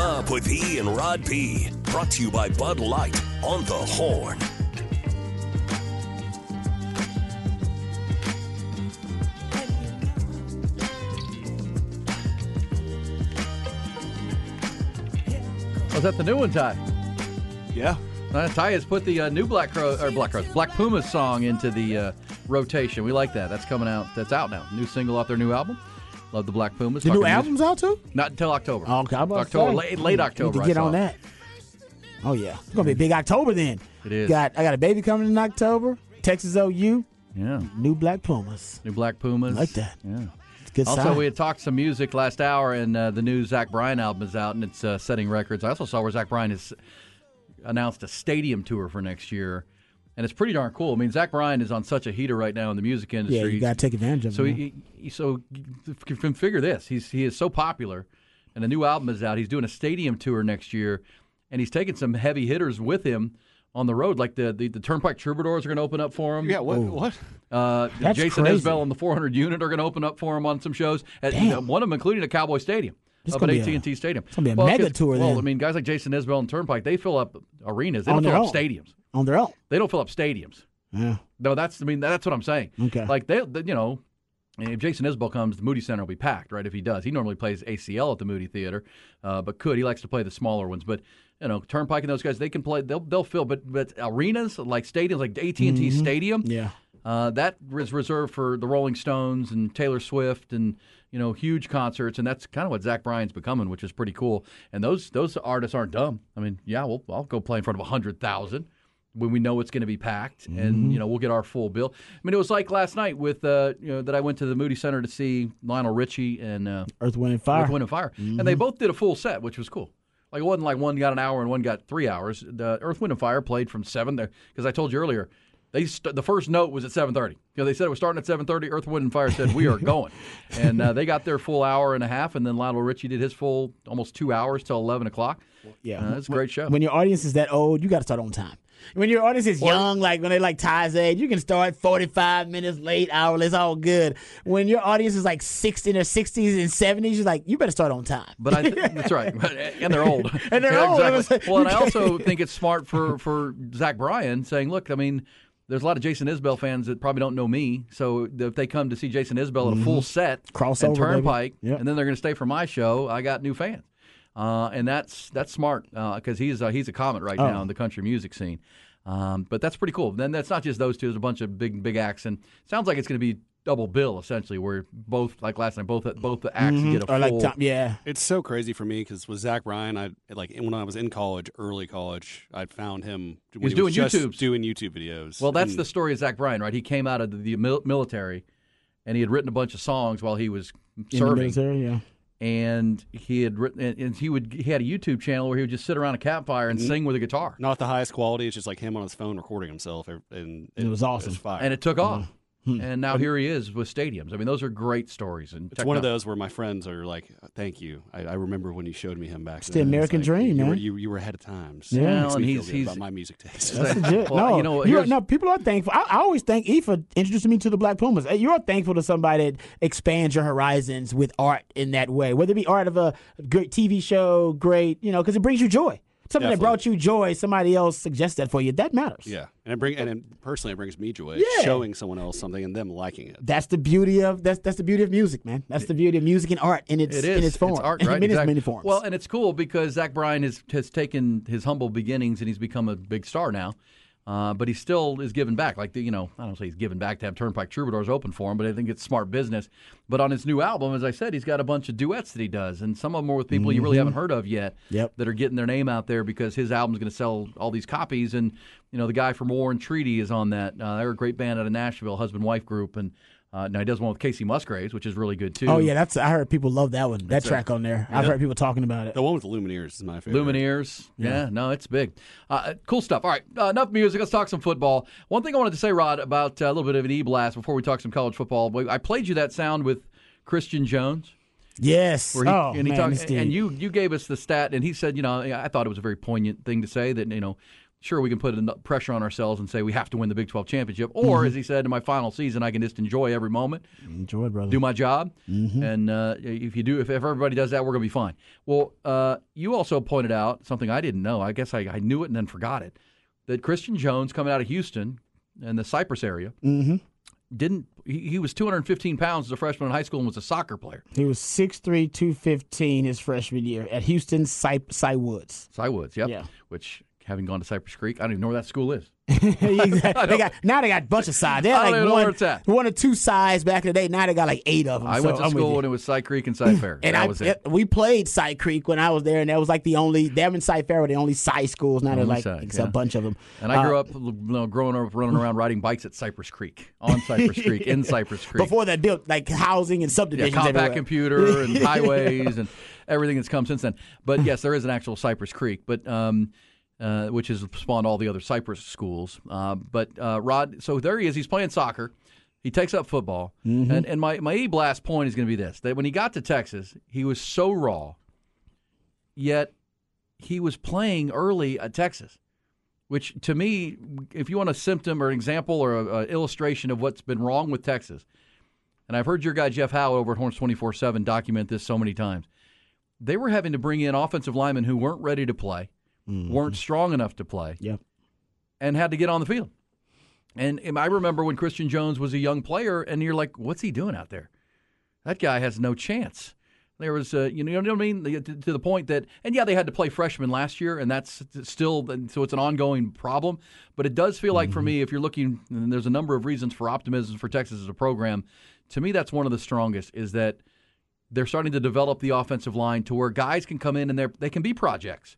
Up with E and Rod B. Brought to you by Bud Light on the Horn. Was that the new one, Ty? Yeah. Uh, Ty has put the uh, new Black Crow or Black Crows, Black Pumas song into the uh, rotation. We like that. That's coming out. That's out now. New single off their new album. Love the Black Pumas. The Talking new music- album's out too. Not until October. Oh, okay, October, late, late October. Need I to get on that. Oh yeah, it's gonna be a big October then. It is. Got I got a baby coming in October. Texas OU, Yeah. new Black Pumas. New Black Pumas. Like that. Yeah. Good Also, sign. we had talked some music last hour, and uh, the new Zach Bryan album is out, and it's uh, setting records. I also saw where Zach Bryan has announced a stadium tour for next year, and it's pretty darn cool. I mean, Zach Bryan is on such a heater right now in the music industry. yeah, you gotta take advantage of So it. man. he, he so you can figure this. He's he is so popular, and the new album is out. He's doing a stadium tour next year, and he's taking some heavy hitters with him on the road. Like the the, the Turnpike Troubadours are going to open up for him. Yeah. What? What? Uh, That's Jason crazy. Isbell and the 400 unit are going to open up for him on some shows. At, Damn. one of them, including a Cowboy Stadium. It's up at gonna be a- AT&T Stadium. it's gonna be a well, mega 'cause- tour Well, then. I mean, guys like Jason Isbell and Turnpike, they fill up arenas. They On don't fill up own. stadiums. On their own. They don't fill up stadiums. Yeah. No, that's I mean that's what I'm saying. Okay. Like they, they- you know, if Jason Isbell comes, the Moody Center will be packed, right? If he does, he normally plays ACL at the Moody Theater, uh, but could he likes to play the smaller ones. But you know, Turnpike and those guys, they can play. They'll they'll fill, but but arenas like stadiums, like AT and T Stadium, Mm-hmm. Yeah. uh, that is reserved for the Rolling Stones and Taylor Swift and you know huge concerts, and that's kind of what Zach Bryan's becoming, which is pretty cool. And those those artists aren't dumb. I mean, yeah, we'll, I'll go play in front of hundred thousand when we know it's going to be packed, and you know we'll get our full bill. I mean, it was like last night with uh, you know that I went to the Moody Center to see Lionel Richie and uh, Earth, Wind, and Fire. Earth, Wind, and Fire, and they both did a full set, which was cool. Like it wasn't like one got an hour and one got three hours. The Earth, Wind, and Fire played from seven there because I told you earlier. They st- the first note was at seven thirty. You know, they said it was starting at seven thirty. Earth, Wind, and Fire said we are going, and uh, they got their full hour and a half, and then Lionel Richie did his full almost two hours till eleven o'clock. Yeah. uh, it's a great show. When your audience is that old, you got to start on time. When your audience is young, like when they like Ty's age, you can start 45 minutes late, hour. It's all good. When your audience is like 60 in their 60s and 70s, you're like, you better start on time. But I th- that's right, and they're old. And they're Yeah, old. Exactly. Well, and I also think it's smart for for Zach Bryan saying, "Look, I mean, there's a lot of Jason Isbell fans that probably don't know me. So if they come to see Jason Isbell at a full set, Mm-hmm. Crossover, and. Turnpike, Yep. and then they're going to stay for my show, I got new fans." Uh, and that's that's smart because he's uh, he's a comet right now Oh. in the country music scene. Um, but that's pretty cool. Then that's not just those two; there's a bunch of big big acts, and sounds like it's going to be double bill essentially, where both like last night, both both the acts get a Mm-hmm. or like, full. Tom, yeah. It's so crazy for me because with Zach Bryan, I like when I was in college, early college, I found him. When was he doing just YouTubes. doing YouTube videos. Well, that's And the story of Zach Bryan, right? He came out of the, the military, and he had written a bunch of songs while he was In the serving, military, yeah. And he had written, and, he would he had a YouTube channel where he would just sit around a campfire Mm-hmm. and sing with a guitar, not the highest quality. It's just like him on his phone recording himself, and It was awesome. fire. and it took off. Hmm. And now here he is with stadiums. I mean, those are great stories. And It's one of those where my friends are like, "Thank you." I, I remember when you showed me him back. It's then. the American like, dream, you Were, you, you were ahead of times. Yeah. It Well, makes and he's- he's- about my music taste. That's legit. Well, no, you know, you're- no, people are thankful. I, I always thank E for introducing me to the Black Pumas. You're thankful to somebody that expands your horizons with art in that way, whether it be art of a great TV show, great, you know, because it brings you joy. Something that brought you joy, somebody else suggests that for you. That matters. yeah, and it bring and it, personally, it brings me joy Yeah. showing someone else something and them liking it. That's the beauty of that's that's the beauty of music, man. That's the beauty of music and art in its It is. in its form. It's art, right? in its Exactly. many forms. Well, and it's cool because Zach Bryan has has taken his humble beginnings and he's become a big star now. Uh, but he still is giving back. Like, the, you know, I don't say he's giving back to have Turnpike Troubadours open for him, but I think it's smart business. But on his new album, as I said, he's got a bunch of duets that he does, and some of them are with people you really haven't heard of yet Yep. that are getting their name out there because his album's going to sell all these copies. And, you know, the guy from War and Treaty is on that. Uh, they're a great band out of Nashville, husband wife group. And uh, now he does one with Kacey Musgraves, which is really good, too. Oh yeah, that's I heard people love that one. That track on there. I've heard people talking about it. The one with the Lumineers is my favorite. Lumineers. Yeah. no, it's big. Uh, cool stuff. All right, uh, enough music. Let's talk some football. One thing I wanted to say, Rod, about uh, a little bit of an e blast before we talk some college football. I played you that sound with Christian Jones. Yes. He, oh and he man, talked- and you you gave us the stat, and he said, you know, I thought it was a very poignant thing to say that you know, sure we can put enough pressure on ourselves and say we have to win the Big Twelve championship, or Mm-hmm. as he said, in my final season, I can just enjoy every moment enjoy brother. do my job, Mm-hmm. and uh, if you do, if, if everybody does that, we're going to be fine. Well, uh, you also pointed out something I didn't know. I guess I, I knew it and then forgot it. That Christian Jones, coming out of Houston and the Cypress area, Mm-hmm. didn't. He, he was 215 pounds as a freshman in high school and was a soccer player. He was 6'3", 215 his freshman year at Houston Cy, Cy Woods. Cy Woods, yep. Yeah. Which, having gone to Cypress Creek, I don't even know where that school is. exactly. They got now they got a bunch of sides. They had like one, one or two sides back in the day. Now they got like eight of them. I So went to I'm school and it was Cy Creek and Cy Fair. And that I, was it. we played Cy Creek when I was there, and that was like the only them and Cy Fair were the only Cy schools. Now they're like Cy, yeah. a bunch of them. And I grew up, you know, growing up, running around riding bikes at Cypress Creek, on Cypress Creek, in Cypress Creek. before they built like housing and yeah, subdivisions. compact everywhere. computer and highways and everything that's come since then. But yes, there is an actual Cypress Creek, but um, uh, which has spawned all the other Cypress schools. Uh, but uh, Rod, so there he is. He's playing soccer. He takes up football, and and my my e blast point is going to be this: that when he got to Texas, he was so raw, yet he was playing early at Texas. Which to me, if you want a symptom or an example or an illustration of what's been wrong with Texas, and I've heard your guy Jeff Howe over at Horns 24 7 document this so many times. They were having to bring in offensive linemen who weren't ready to play, weren't strong enough to play, Yep. and had to get on the field. And um, I remember when Christian Jones was a young player, and you're like, what's he doing out there? That guy has no chance. There was, uh, you know, you know what I mean, The- to, to the point that, and yeah, they had to play freshmen last year, and that's still, so it's an ongoing problem. But it does feel like for me, if you're looking, and there's a number of reasons for optimism for Texas as a program. To me, that's one of the strongest. Is that they're starting to develop the offensive line to where guys can come in and they they can be projects.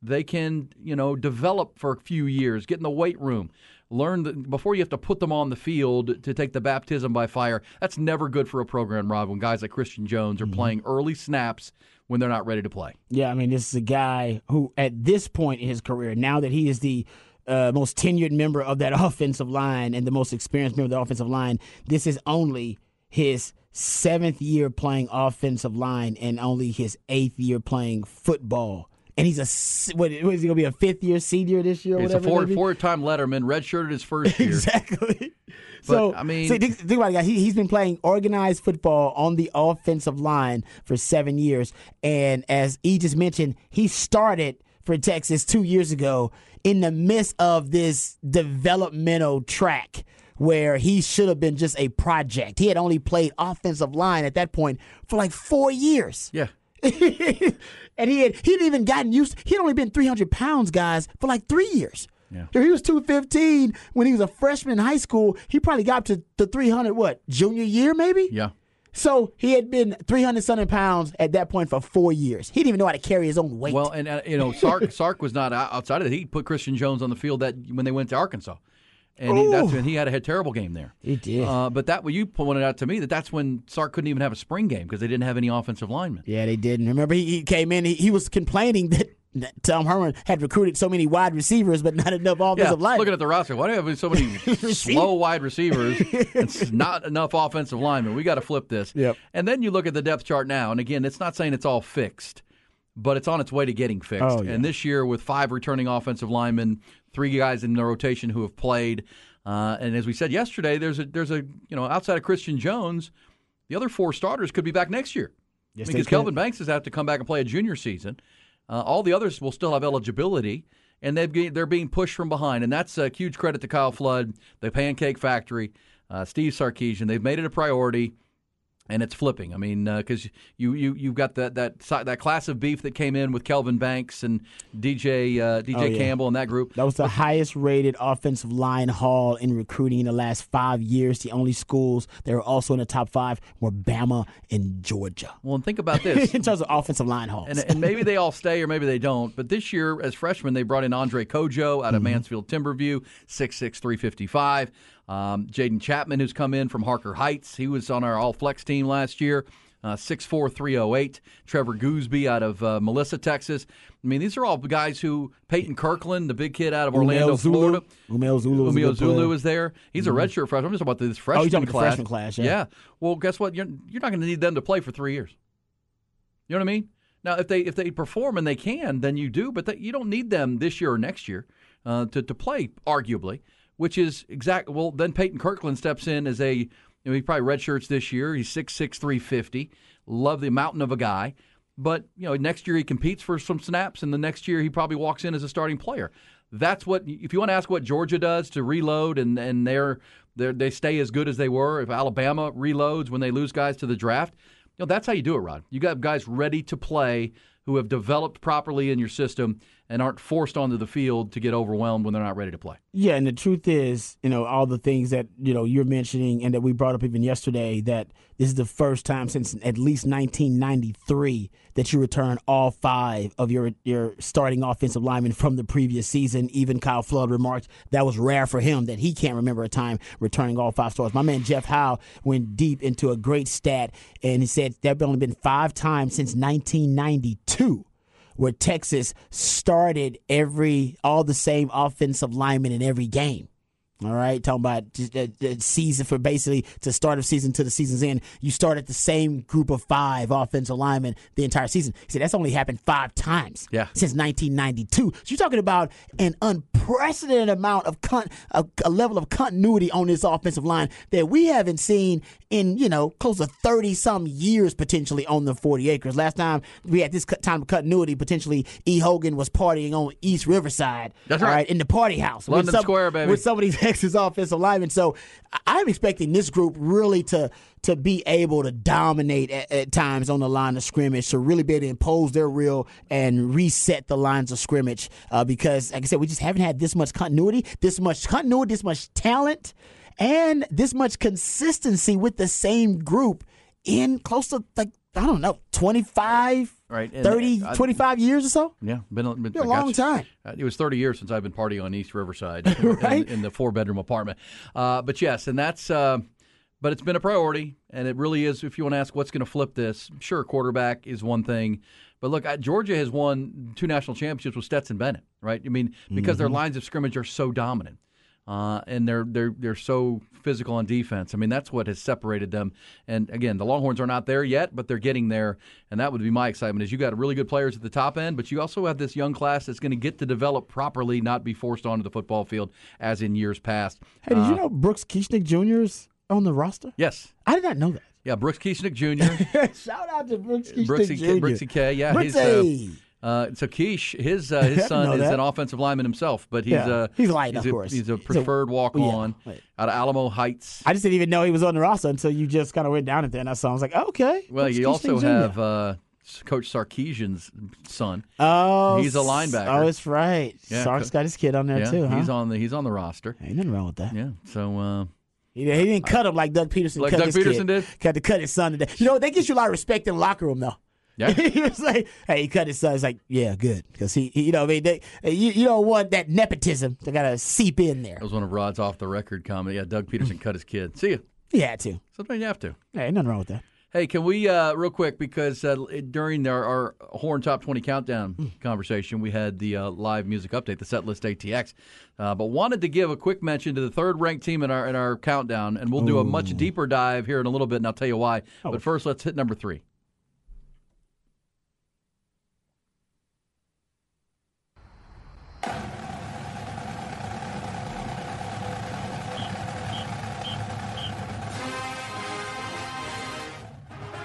They can, you know, develop for a few years, get in the weight room, learn the, before you have to put them on the field to take the baptism by fire. That's never good for a program, Rob, when guys like Christian Jones are playing early snaps when they're not ready to play. Yeah, I mean, this is a guy who, at this point in his career, now that he is the uh, most tenured member of that offensive line and the most experienced member of the offensive line, this is only his seventh year playing offensive line and only his eighth year playing football. And he's a what, what is he gonna be a fifth year senior this year? Or He's a whatever four four time letterman, redshirted his first year. exactly. so I mean- see, think, think about it, guys. He, he's been playing organized football on the offensive line for seven years, and as E just mentioned, he started for Texas two years ago in the midst of this developmental track where he should have been just a project. He had only played offensive line at that point for like four years. Yeah. and he had he hadn't even gotten used. He'd only been 300 pounds, guys, for like three years. Yeah. If he was 215 when he was a freshman in high school, he probably got up to the 300 what junior year maybe. Yeah. So he had been 300 something pounds at that point for four years. He didn't even know how to carry his own weight. Well, and uh, you know, Sark Sark was not outside of it. He put Christian Jones on the field that when they went to Arkansas, and he, that's when he had a, terrible game there. He did. Uh, but that you pointed out to me that that's when Sark couldn't even have a spring game because they didn't have any offensive linemen. yeah, they didn't. Remember, he, he came in. He, he was complaining that Tom Herman had recruited so many wide receivers, but not enough Yeah, offensive linemen. looking at the roster, why do you have so many slow wide receivers and s- not enough offensive linemen? We got to flip this. Yep. And then you look at the depth chart now, and again, it's not saying it's all fixed, but it's on its way to getting fixed. Oh, yeah. And this year, with five returning offensive linemen, three guys in the rotation who have played, uh, and as we said yesterday, there's a there's a you know outside of Christian Jones, the other four starters could be back next year. Yes, because. Kelvin Banks has have to come back and play a junior season. Uh, all the others will still have eligibility, and they've they're being pushed from behind, and that's a huge credit to Kyle Flood, the Pancake Factory, uh, Steve Sarkisian. They've made it a priority. And it's flipping. I mean, because you you you've got that that that class of beef that came in with Kelvin Banks and DJ uh, DJ Oh, yeah. Campbell and that group. That was the highest rated offensive line haul in recruiting in the last five years. The only schools that were also in the top five were Bama and Georgia. Well, and think about this. in terms of offensive line hauls. and, and maybe they all stay or maybe they don't. But this year, as freshmen, they brought in Andre Cojoe out of Mansfield Timberview, 6'6", 355. Um, Jaden Chapman, who's come in from Harker Heights. He was on our all flex team last year. Uh, 6'4", 308. Trevor Goosby out of uh, Melissa, Texas. I mean, these are all guys who Payton Kirkland, the big kid out of Orlando, Umeozulu. Florida. Umeozulu Umeo good Zulu is there. He's a redshirt freshman. I'm just talking about this freshman oh, talking about the class. freshman class, yeah. Well, guess what? You're you're not going to need them to play for three years. You know what I mean? Now, if they if they perform and they can, then you do. But that, you don't need them this year or next year uh, to to play. Arguably, which is exact. Well, then Payton Kirkland steps in as a. You know, he probably redshirts this year. He's six six three fifty. Love the mountain of a guy. But you know, next year he competes for some snaps, and the next year he probably walks in as a starting player. That's what. If you want to ask what Georgia does to reload and and they're, they're they stay as good as they were. If Alabama reloads when they lose guys to the draft, you know, that's how you do it, Rod. You got guys ready to play who have developed properly in your system and aren't forced onto the field to get overwhelmed when they're not ready to play. Yeah, and the truth is, you know, all the things that you know you're mentioning and that we brought up even yesterday that this is the first time since at least 1993 that you return all five of your your starting offensive linemen from the previous season. Even Kyle Flood remarked that was rare for him that he can't remember a time returning all five stars. My man Jeff Howe went deep into a great stat and he said there have only been five times since 1992 where Texas started every all the same offensive linemen in every game. All right, talking about the, the season for basically to start of season to the season's end. You start at the same group of five offensive linemen the entire season. He said that's only happened five times Yeah. since 1992. So you're talking about an unprecedented amount of con- a, a level of continuity on this offensive line that we haven't seen in you know close to 30 some years potentially on the 40 acres. Last time we had this cut- time of continuity, potentially E. Hogan was partying on East Riverside. That's all right. in the party house London some- Square, baby. With some of these Texas offensive linemen. So I'm expecting this group really to to be able to dominate at, at times on the line of scrimmage, to really be able to impose their will and reset the lines of scrimmage. Uh, because, like I said, we just haven't had this much continuity, this much continuity, this much talent, and this much consistency with the same group in close to like I don't know, 25, Right, and 30, I- 25 years or so. Yeah, been, a- been Been a long time. Uh, It was 30 years since I've been partying on East Riverside Right. in, in the four bedroom apartment. Uh, but yes, and that's. Uh, but it's been a priority, and it really is. If you want to ask what's going to flip this, sure, quarterback is one thing. But look, uh, Georgia has won two national championships with Stetson Bennett, right? I mean, because Mm-hmm. their lines of scrimmage are so dominant. Uh, and they're they're they're so physical on defense. I mean, that's what has separated them. And again, the Longhorns are not there yet, but they're getting there. And that would be my excitement. Is you got really good players at the top end, but you also have this young class that's going to get to develop properly, not be forced onto the football field as in years past. Hey, did Uh, you know Brooks Kieschnick Jr. is on the roster? Yes, I did not know that. yeah. Brooks Kieschnick Jr. Shout out to Brooks Kieschnick Brooksy, Jr. K, Brooksy K. Yeah, he's. Uh, Brooksy. Uh, so Keish, his uh, his son is that. an offensive lineman himself, but he's Yeah. uh, He's light, he's of a, course. He's a preferred walk on yeah, out of Alamo Heights. I just didn't even know he was on the roster until you just kind of went down it there, and I saw. I was like, okay. Well, you also have uh, Coach Sarkisian's son. Oh, he's a linebacker. Oh, that's right. Yeah, Sark's got his kid on there yeah, too, huh? he's on the he's on the roster. Ain't nothing wrong with that. Yeah, so uh, He, he didn't cut him like Doug Pederson. Like cut Doug his Pederson kid. did? Had to cut his son today. You know, they get you a lot of respect in the locker room, though. Yeah. he was like, "Hey, he cut his son." It's like, "Yeah, good," because he, he, you know, I mean, they, you, you don't want that nepotism to kind of seep in there. that was one of Rod's off the record comment. Yeah, Doug Pederson cut his kid. See you. He had to. Sometimes you have to. Hey, nothing wrong with that. Hey, can we uh, real quick because uh, during our, our Horn Top 20 countdown conversation, we had the uh, live music update, the set list ATX, uh, but wanted to give a quick mention to the third ranked team in our in our countdown, and we'll do a much deeper dive here in a little bit, and I'll tell you why. But first, let's hit number three.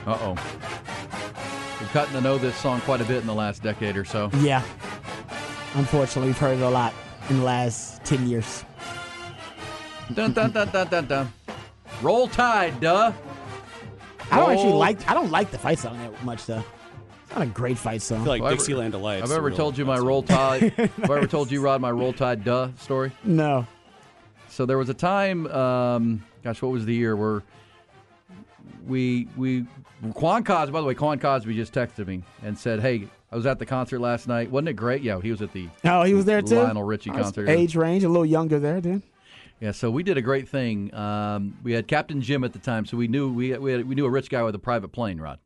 Uh oh. We've gotten to know this song quite a bit in the last decade or so. Yeah. Unfortunately, we've heard it a lot in the last ten years. Dun, dun, dun, dun, dun, dun. Roll Tide, duh. I don't actually like. I don't like the fight song that much though. It's not a great fight song. I feel like Well, I've- Dixieland Delights. I've a ever told you my that's roll tide. Have I ever told you, Rod, my roll tide duh story? no. So there was a time, um, gosh, what was the year where we we Quan Cosby. By the way, Quan Cosby just texted me and said, "Hey, I was at the concert last night. Wasn't it great? Yeah, he was at the Oh, he was there too. Lionel Richie concert. Age range, a little younger there, then. Yeah, so we did a great thing. Um, we had Captain Jim at the time, so we knew we we, had, we knew a rich guy with a private plane, Rod.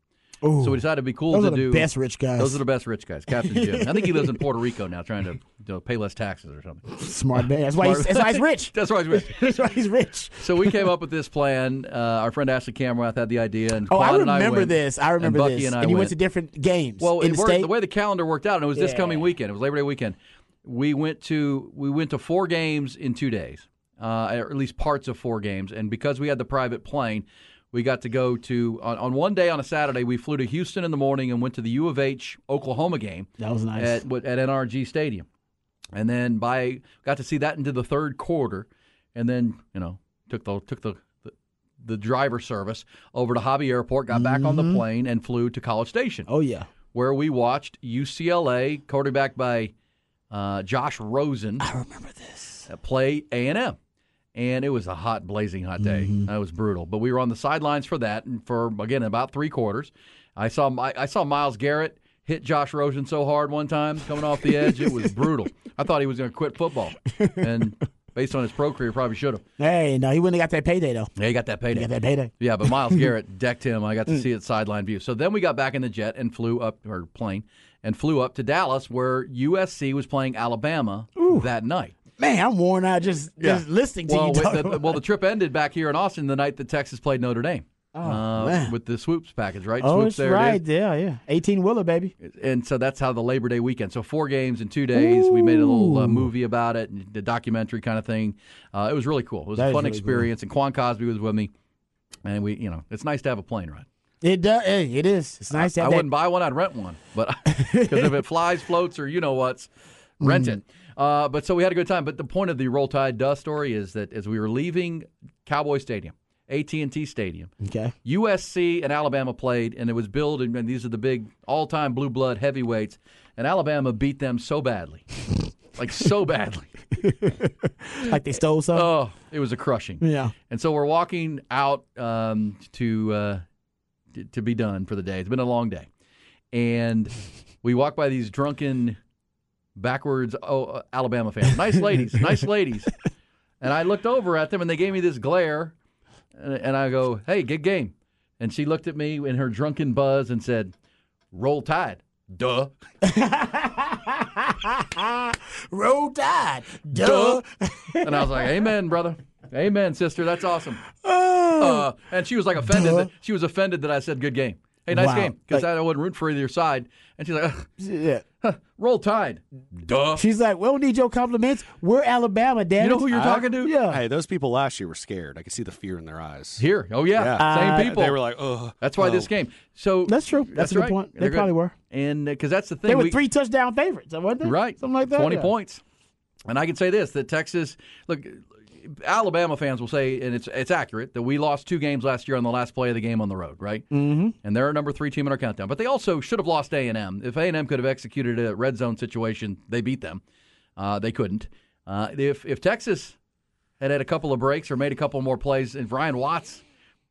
Ooh. So we decided it'd be cool Those to are the do. best rich guys. Those are the best rich guys. Captain Jim. I think he lives in Puerto Rico now, trying to you know, pay less taxes or something. Smart man. That's why, he's, that's why he's rich. That's why he's rich. That's why he's rich. So we came up with this plan. Uh, our friend Ashley Camerath had the idea, and Oh, I remember went, this. I remember and Bucky this. And, I and you went went to different games. Well, it the worked, state. the way the calendar worked out, and it was this coming weekend. It was Labor Day weekend. We went to we went to four games in two days, uh, or at least parts of four games. And because we had the private plane, we got to go to on, on one day on a Saturday. We flew to Houston in the morning and went to the U of H Oklahoma game That was nice. at at NRG Stadium, and then by got to see that into the third quarter, and then you know took the took the the, the driver service over to Hobby Airport, got back on the plane, and flew to College Station oh yeah. where we watched UCLA, quarterback by uh, Josh Rosen, I remember this. play A and M, and it was a hot, blazing hot day. Mm-hmm. That was brutal. But we were on the sidelines for that, and for again about three quarters, I saw my, I saw Myles Garrett hit Josh Rosen so hard one time coming off the edge, it was brutal. I thought he was going to quit football, and based on his pro career, probably should have. Hey, no, he wouldn't have got that payday though. Yeah, he got that He payday. got that payday. Yeah, but Myles Garrett decked him. I got to mm. see it sideline view. So then we got back in the jet and flew up or plane and flew up to Dallas where USC was playing Alabama that night. Man, I'm worn out just, just listening to well, you talk the, about well, the trip ended back here in Austin the night that Texas played Notre Dame. uh, man. with the swoops package, right? Oh, swoops it's there right. is. Yeah, yeah. 18 Willer, baby. And so that's how the Labor Day weekend. So four games in two days. We made a little uh, movie about it, and the documentary kind of thing. Uh, it was really cool. It was That a fun really cool. experience, and Quan Cosby was with me. And we, you know, it's nice to have a plane ride. It does. Hey, it is. It's nice to I that. wouldn't buy one. I'd rent one, but because if it flies, floats, or you know what's, rent it. Uh, but so we had a good time. But the point of the Roll Tide Dust story is that as we were leaving Cowboy Stadium, AT and T Stadium, Okay. USC and Alabama played, and it was billed, and these are the big all-time blue blood heavyweights, and Alabama beat them so badly, like so badly. Like they stole something. Oh, it was a crushing. yeah. And so we're walking out um, to uh, to be done for the day. It's been a long day, and we walk by these drunken, backwards oh, uh, Alabama fans. Nice ladies, nice ladies. And I looked over at them, and they gave me this glare, and, and I go, "Hey, good game." And she looked at me in her drunken buzz and said, "Roll Tide." Duh. Roll Tide. Duh. And I was like, "Amen, brother. Amen, sister. That's awesome." Uh, and she was like offended. Duh. That, she was offended that I said good game. Hey, nice Wow. game because Like- I wouldn't root for either side. And she's like, "Ugh, yeah. roll tide. Duh. She's like, we don't need your compliments. We're Alabama, Dad. You know who you're talking to? Yeah. Hey, those people last year were scared. I could see the fear in their eyes. Here. Oh yeah. Yeah. Same Uh, people. They were like, "Ugh." that's why oh. this game. So That's true. That's, a good right. point. They They're good. probably were. And because that's the thing. They were we- three touchdown favorites, weren't they? Right. Something like that. 20 Yeah. points. And I can say this that Texas, look, Alabama fans will say, and it's it's accurate, that we lost two games last year on the last play of the game on the road, right? Mm-hmm. And they're a number three team in our countdown. But they also should have lost A&M. If A&M could have executed a red zone situation, they beat them. Uh, they couldn't. Uh, if, if Texas had had a couple of breaks or made a couple more plays, and Ryan Watts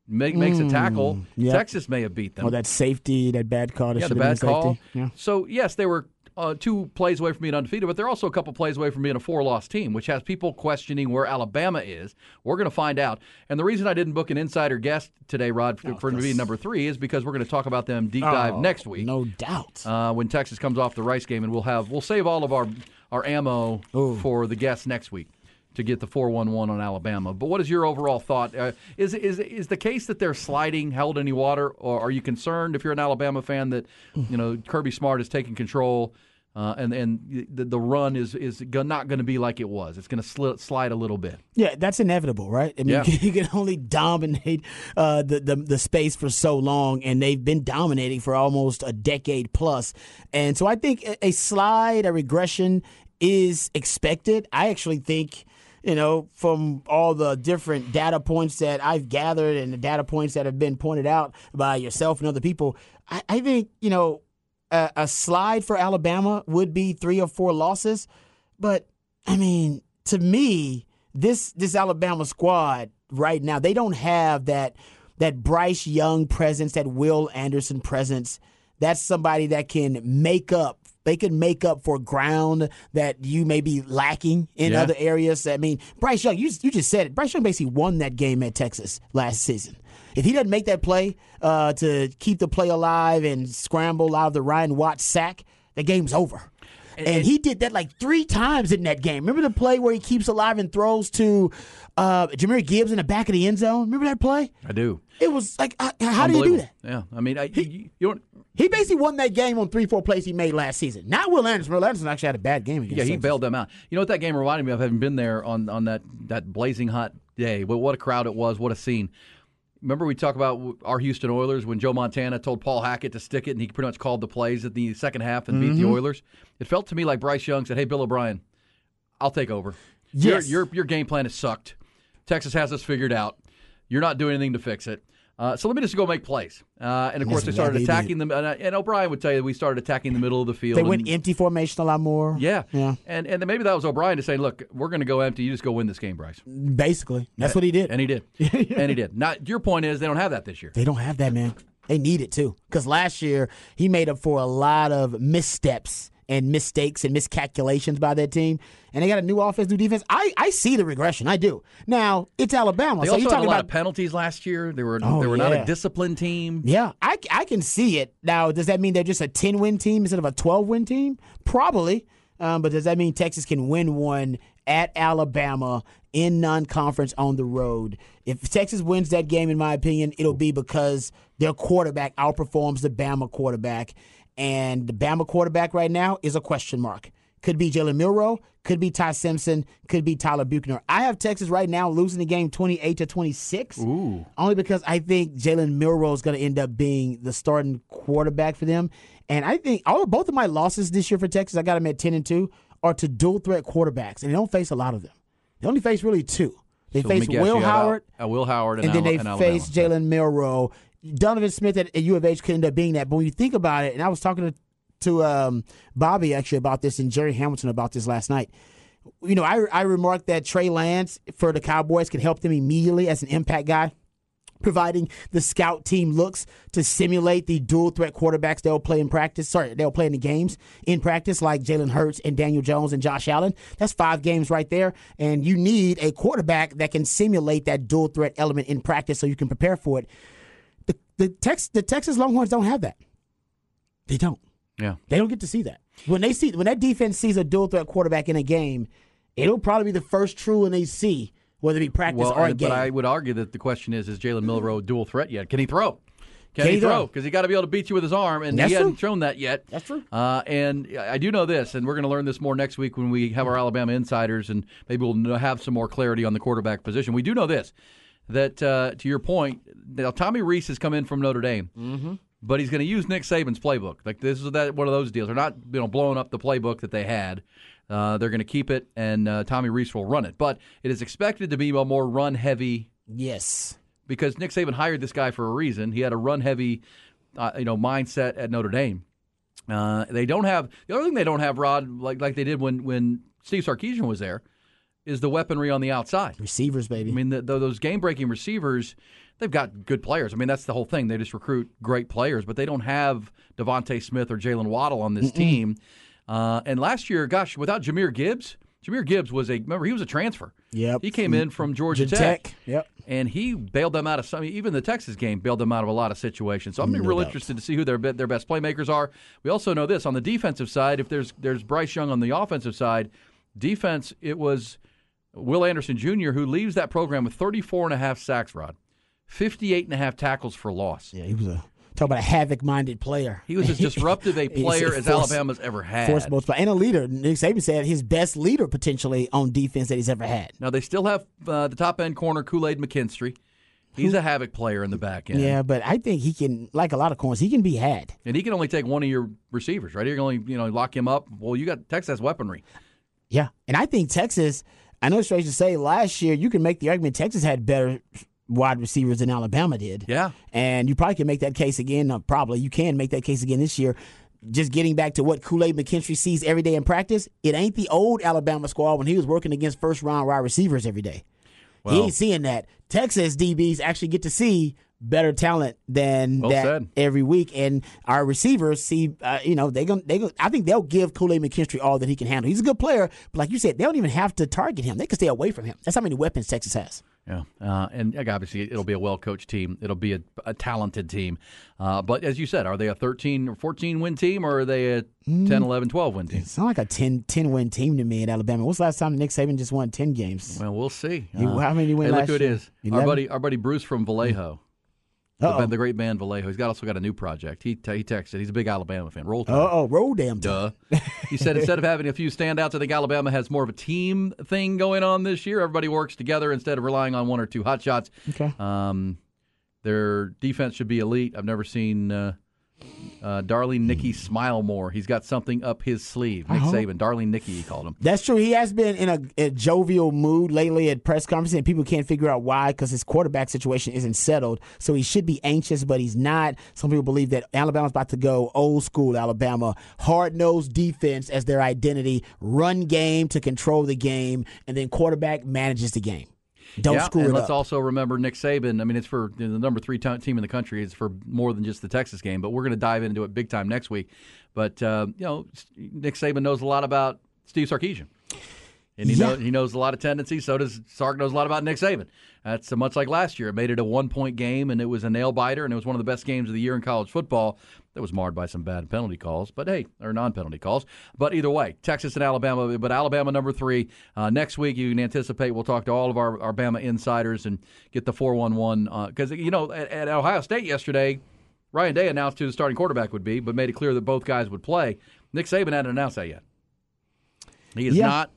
make, makes a tackle, yeah. Texas may have beat them. Oh, that safety, that bad call. That Yeah, the bad call. Yeah. So yes, they were uh, two plays away from being undefeated, but they're also a couple plays away from being a four-loss team, which has people questioning where Alabama is. We're going to find out. And the reason I didn't book an insider guest today, Rod, for, for to number three, is because we're going to talk about them deep dive Oh, next week No doubt. uh, when Texas comes off the Rice game, and we'll have we'll save all of our our ammo for the guests next week to get the four one one on Alabama. But what is your overall thought? Uh, is is is the case that they're sliding held any water, or are you concerned if you're an Alabama fan that you know Kirby Smart is taking control? Uh, and and the, the run is is not going to be like it was. It's going to sli- slide a little bit. Yeah, that's inevitable, right? I mean, Yeah. you can only dominate uh, the, the the space for so long, and they've been dominating for almost a decade plus. And so I think a, a slide, a regression, is expected. I actually think you know, from all the different data points that I've gathered and the data points that have been pointed out by yourself and other people, I, I think, you know, a, a slide for Alabama would be three or four losses. But, I mean, to me, this this Alabama squad right now, they don't have that that Bryce Young presence, that Will Anderson presence. That's somebody that can make up they can make up for ground that you may be lacking in Yeah. other areas. I mean, Bryce Young, you, you just said it. Bryce Young basically won that game at Texas last season. If he doesn't make that play uh, to keep the play alive and scramble out of the Ryan Watts sack, the game's over. And, he did that like three times in that game. Remember the play where he keeps alive and throws to uh, Jahmyr Gibbs in the back of the end zone? Remember that play? I do. It was like, uh, how do you do that? Yeah, I mean, I, you, you don't. He basically won that game on three, four plays he made last season. Not Will Anderson. Will Anderson actually had a bad game against Yeah, he Texas. bailed them out. You know what that game reminded me of, having been there on, on that, that blazing hot day. What, what a crowd it was. What a scene. Remember we talk about our Houston Oilers when Joe Montana told Paul Hackett to stick it, and he pretty much called the plays at the second half and beat Mm-hmm. the Oilers. It felt to me like Bryce Young said, "Hey, Bill O'Brien, I'll take over. Yes. Your, your your game plan has sucked. Texas has us figured out. You're not doing anything to fix it. Uh, so let me just go make plays. Uh, and of course, they started yeah, they attacking them. And, uh, and O'Brien would tell you we started attacking the middle of the field. They and- went empty formation a lot more. yeah. Yeah. And and then maybe that was O'Brien to say, look, we're going to go empty. You just go win this game, Bryce. Basically. That's what he did. And he did. and he did. Now, your point is they don't have that this year. They don't have that, man. They need it too. Because last year he made up for a lot of missteps and mistakes and miscalculations by that team. And they got a new offense, new defense. I, I see the regression. I do. Now it's Alabama, They so also you're had a talking lot about of penalties last year. They were Oh, they were not a disciplined team. Yeah, I, I can see it. Now, does that mean they're just a 10 win team instead of a 12 win team? Probably. Um, but does that mean Texas can win one at Alabama in non conference on the road? If Texas wins that game, in my opinion, it'll be because their quarterback outperforms the Bama quarterback. And the Bama quarterback right now is a question mark. Could be Jalen Milrow, could be Ty Simpson, could be Tyler Buchner. I have Texas right now losing the game 28 to 26. Ooh. Only because I think Jalen Milrow is going to end up being the starting quarterback for them. And I think all both of my losses this year for Texas, I got them at 10 and 2, are to dual threat quarterbacks. And they don't face a lot of them. They only face really two. They So face Will you have Al- Howard Will Howard, and, and then they face Jalen Milrow. Donovan Smith at, at U of H could end up being that. But when you think about it, and I was talking to, to um, Bobby actually about this and Jerry Hamilton about this last night. You know, I, I remarked that Trey Lance for the Cowboys can help them immediately as an impact guy providing the scout team looks to simulate the dual threat quarterbacks they'll play in practice. Sorry, they'll play in the games in practice, like Jalen Hurts and Daniel Jones and Josh Allen. That's five games right there. And you need a quarterback that can simulate that dual threat element in practice so you can prepare for it. The Tex the Texas Longhorns don't have that. They don't. Yeah. They don't get to see that. When they see when that defense sees a dual threat quarterback in a game, it'll probably be the first true one they see, whether it be practice Well, or a game. but I would argue that the question is: Is Jalen Milrow dual threat yet? Can he throw? Can, Can he throw? throw? Because he got to be able to beat you with his arm, and That's he hasn't true. shown that yet. That's true. Uh, and I do know this, and we're going to learn this more next week when we have our Alabama insiders, and maybe we'll have some more clarity on the quarterback position. We do know this: that uh, to your point, now Tommy Rees has come in from Notre Dame. Mm-hmm. But he's going to use Nick Saban's playbook. Like this is that one of those deals. They're not you know blowing up the playbook that they had. Uh, they're going to keep it, and uh, Tommy Rees will run it. But it is expected to be a more run heavy yes. because Nick Saban hired this guy for a reason. He had a run heavy, uh, you know, mindset at Notre Dame. Uh, they don't have the other thing they don't have, Rod, like like they did when when Steve Sarkisian was there, is the weaponry on the outside. Receivers, baby. I mean, the, the, those game breaking receivers, they've got good players. I mean, that's the whole thing. They just recruit great players, but they don't have DeVonta Smith or Jaylen Waddle on this team. Uh, and last year, gosh, without Jahmyr Gibbs, Jahmyr Gibbs was a remember he was a transfer. Yep. he came in from Georgia Georgia Tech. Tech, yep. and he bailed them out of some. Even the Texas game bailed them out of a lot of situations. So I'm No real doubt. interested to see who their their best playmakers are. We also know this on the defensive side. If there's there's Bryce Young on the offensive side, defense it was Will Anderson Jr. who leaves that program with 34 and a half sacks. Rod, 58 and a half tackles for loss. Yeah, he was a talk about a havoc-minded player. He was as disruptive a player as force- Alabama's ever had. Force and a leader. Nick Saban said his best leader potentially on defense that he's ever had. Now they still have uh, the top end corner Kool Aid McKinstry. He's a havoc player in the back end. Yeah, but I think he can, like a lot of corners, he can be had. And he can only take one of your receivers, right? You can only, you know, lock him up. Well, you got Texas weaponry. Yeah, and I think Texas. I know it's strange to say. Last year, you can make the argument Texas had better wide receivers than Alabama did. Yeah. and you probably can make that case again. Uh, probably you can make that case again this year. Just getting back to what Kool Aid McKinstry sees every day in practice, it ain't the old Alabama squad when he was working against first round wide receivers every day. he ain't seeing that. Texas DBs actually get to see better talent than Well that said. every week, and our receivers see. Uh, you know, they going they going I think they'll give Kool Aid McKinstry all that he can handle. He's a good player, but like you said, they don't even have to target him. They can stay away from him. That's how many weapons Texas has. Yeah, uh, and obviously it'll be a well coached team. It'll be a, a talented team. Uh, but as you said, are they a 13 or 14 win team or are they a 10, 11, 12 win team? Sound like a 10, 10 win team to me at Alabama. What's the last time Nick Saban just won ten games? Well, we'll see. Uh, how many win hey, look last who it year? is. Our buddy, our buddy Bruce from Vallejo. The, the great band Vallejo. He's got also got a new project. He he texted. He's a big Alabama fan. Roll Tide. Oh, roll damn. Duh. He said instead of having a few standouts, I think Alabama has more of a team thing going on this year. Everybody works together instead of relying on one or two hot shots. Okay. Um, their defense should be elite. I've never seen uh, uh, Darling Nikki, smile more. He's got something up his sleeve. Nick hope- Saban, Darling Nikki, he called him. That's true. He has been in a, a jovial mood lately at press conferences, and people can't figure out why because his quarterback situation isn't settled. So he should be anxious, but he's not. Some people believe that Alabama's about to go old school Alabama, hard nosed defense as their identity, run game to control the game, and then quarterback manages the game. Don't yeah, screw and it let's up. also remember Nick Saban. I mean, it's for the number three t- team in the country. It's for more than just the Texas game, but we're going to dive into it big time next week. But uh, you know, Nick Saban knows a lot about Steve Sarkisian. And he, Yeah. knows, he knows a lot of tendencies. So does Sark knows a lot about Nick Saban. That's uh, much like last year. It made it a one point game, and it was a nail biter, and it was one of the best games of the year in college football. That was marred by some bad penalty calls, but hey, or non penalty calls. But either way, Texas and Alabama, but Alabama number three. Uh, next week, you can anticipate we'll talk to all of our, our Bama insiders and get the 411. Because, you know, at, at Ohio State yesterday, Ryan Day announced who the starting quarterback would be, but made it clear that both guys would play. Nick Saban hadn't announced that yet. He has Yeah. not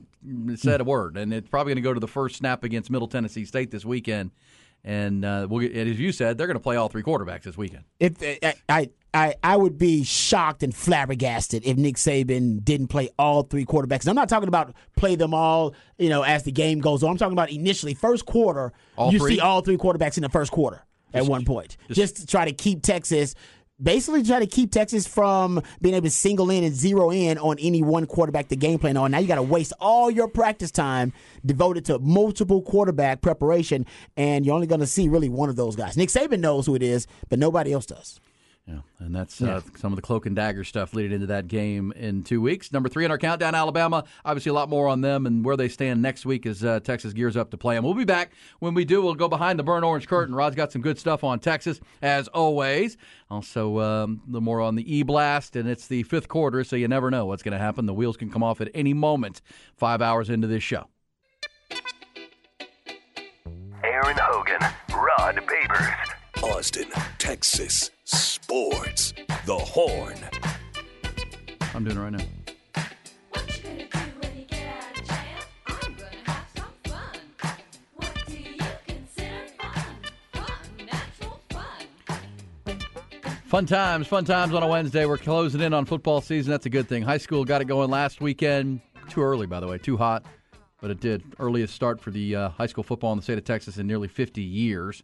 said a word, and it's probably going to go to the first snap against Middle Tennessee State this weekend. And uh, we'll get, as you said, they're going to play all three quarterbacks this weekend. if I, I I I would be shocked and flabbergasted if Nick Saban didn't play all three quarterbacks. I'm not talking about play them all, you know, as the game goes on. I'm talking about initially first quarter. All you three? see all three quarterbacks in the first quarter at one point, just, to try to keep Texas. Basically, try to keep Texas from being able to single in and zero in on any one quarterback to game plan on. Now you got to waste all your practice time devoted to multiple quarterback preparation, and you're only going to see really one of those guys. Nick Saban knows who it is, but nobody else does. Yeah, and that's uh, some of the cloak and dagger stuff leading into that game in two weeks. Number three in our countdown, Alabama. Obviously, a lot more on them and where they stand next week as uh, Texas gears up to play. them. we'll be back when we do. We'll go behind the burnt orange curtain. Rod's got some good stuff on Texas as always. Also, um, the more on the e blast, and it's the fifth quarter, so you never know what's going to happen. The wheels can come off at any moment. Five hours into this show. Erin Hogan, Rod Babers, Austin, Texas Sports. The Horn. I'm doing it right now. What do you get out of jail? I'm gonna have some fun. What do you consider fun? Fun, natural fun. Fun times, fun times on a Wednesday. We're closing in on football season. That's a good thing. High school got it going last weekend. Too early, by the way, too hot, but it did. Earliest start for the uh, high school football in the state of Texas in nearly 50 years.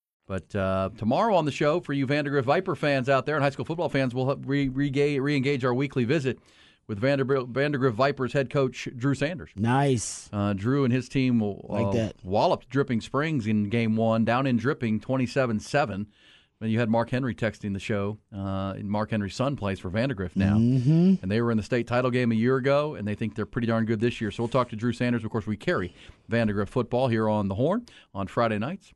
But uh, tomorrow on the show, for you Vandegrift Viper fans out there and high school football fans, we'll re- engage our weekly visit with Vanderbilt, Vandegrift Vipers head coach Drew Sanders. Nice. Uh, Drew and his team will, Like uh, that. walloped Dripping Springs in game one, down in Dripping 27 7. And you had Mark Henry texting the show. Uh, Mark Henry's son plays for Vandegrift now. Mm-hmm. And they were in the state title game a year ago, and they think they're pretty darn good this year. So we'll talk to Drew Sanders. Of course, we carry Vandegrift football here on the Horn on Friday nights.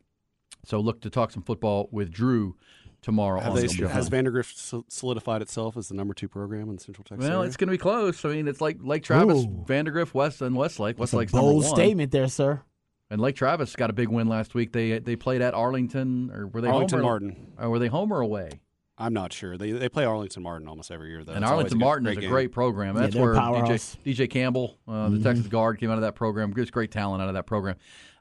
So look to talk some football with Drew tomorrow on they, the has Vandegrift solidified itself as the number two program in Central Texas? Well, area? it's going to be close. I mean, it's like Lake Travis, Ooh. Vandegrift, West, and Westlake. That's a Westlake's number bold one. statement there, sir. And Lake Travis got a big win last week. They they played at Arlington, or were they Arlington home or, Martin. Or were they home or away? I'm not sure. They they play Arlington Martin almost every year though. and It's Arlington good- Martin is a game. great program. That's they're where DJ. DJ Campbell, uh, the Texas guard, came out of that program. Just great talent out of that program.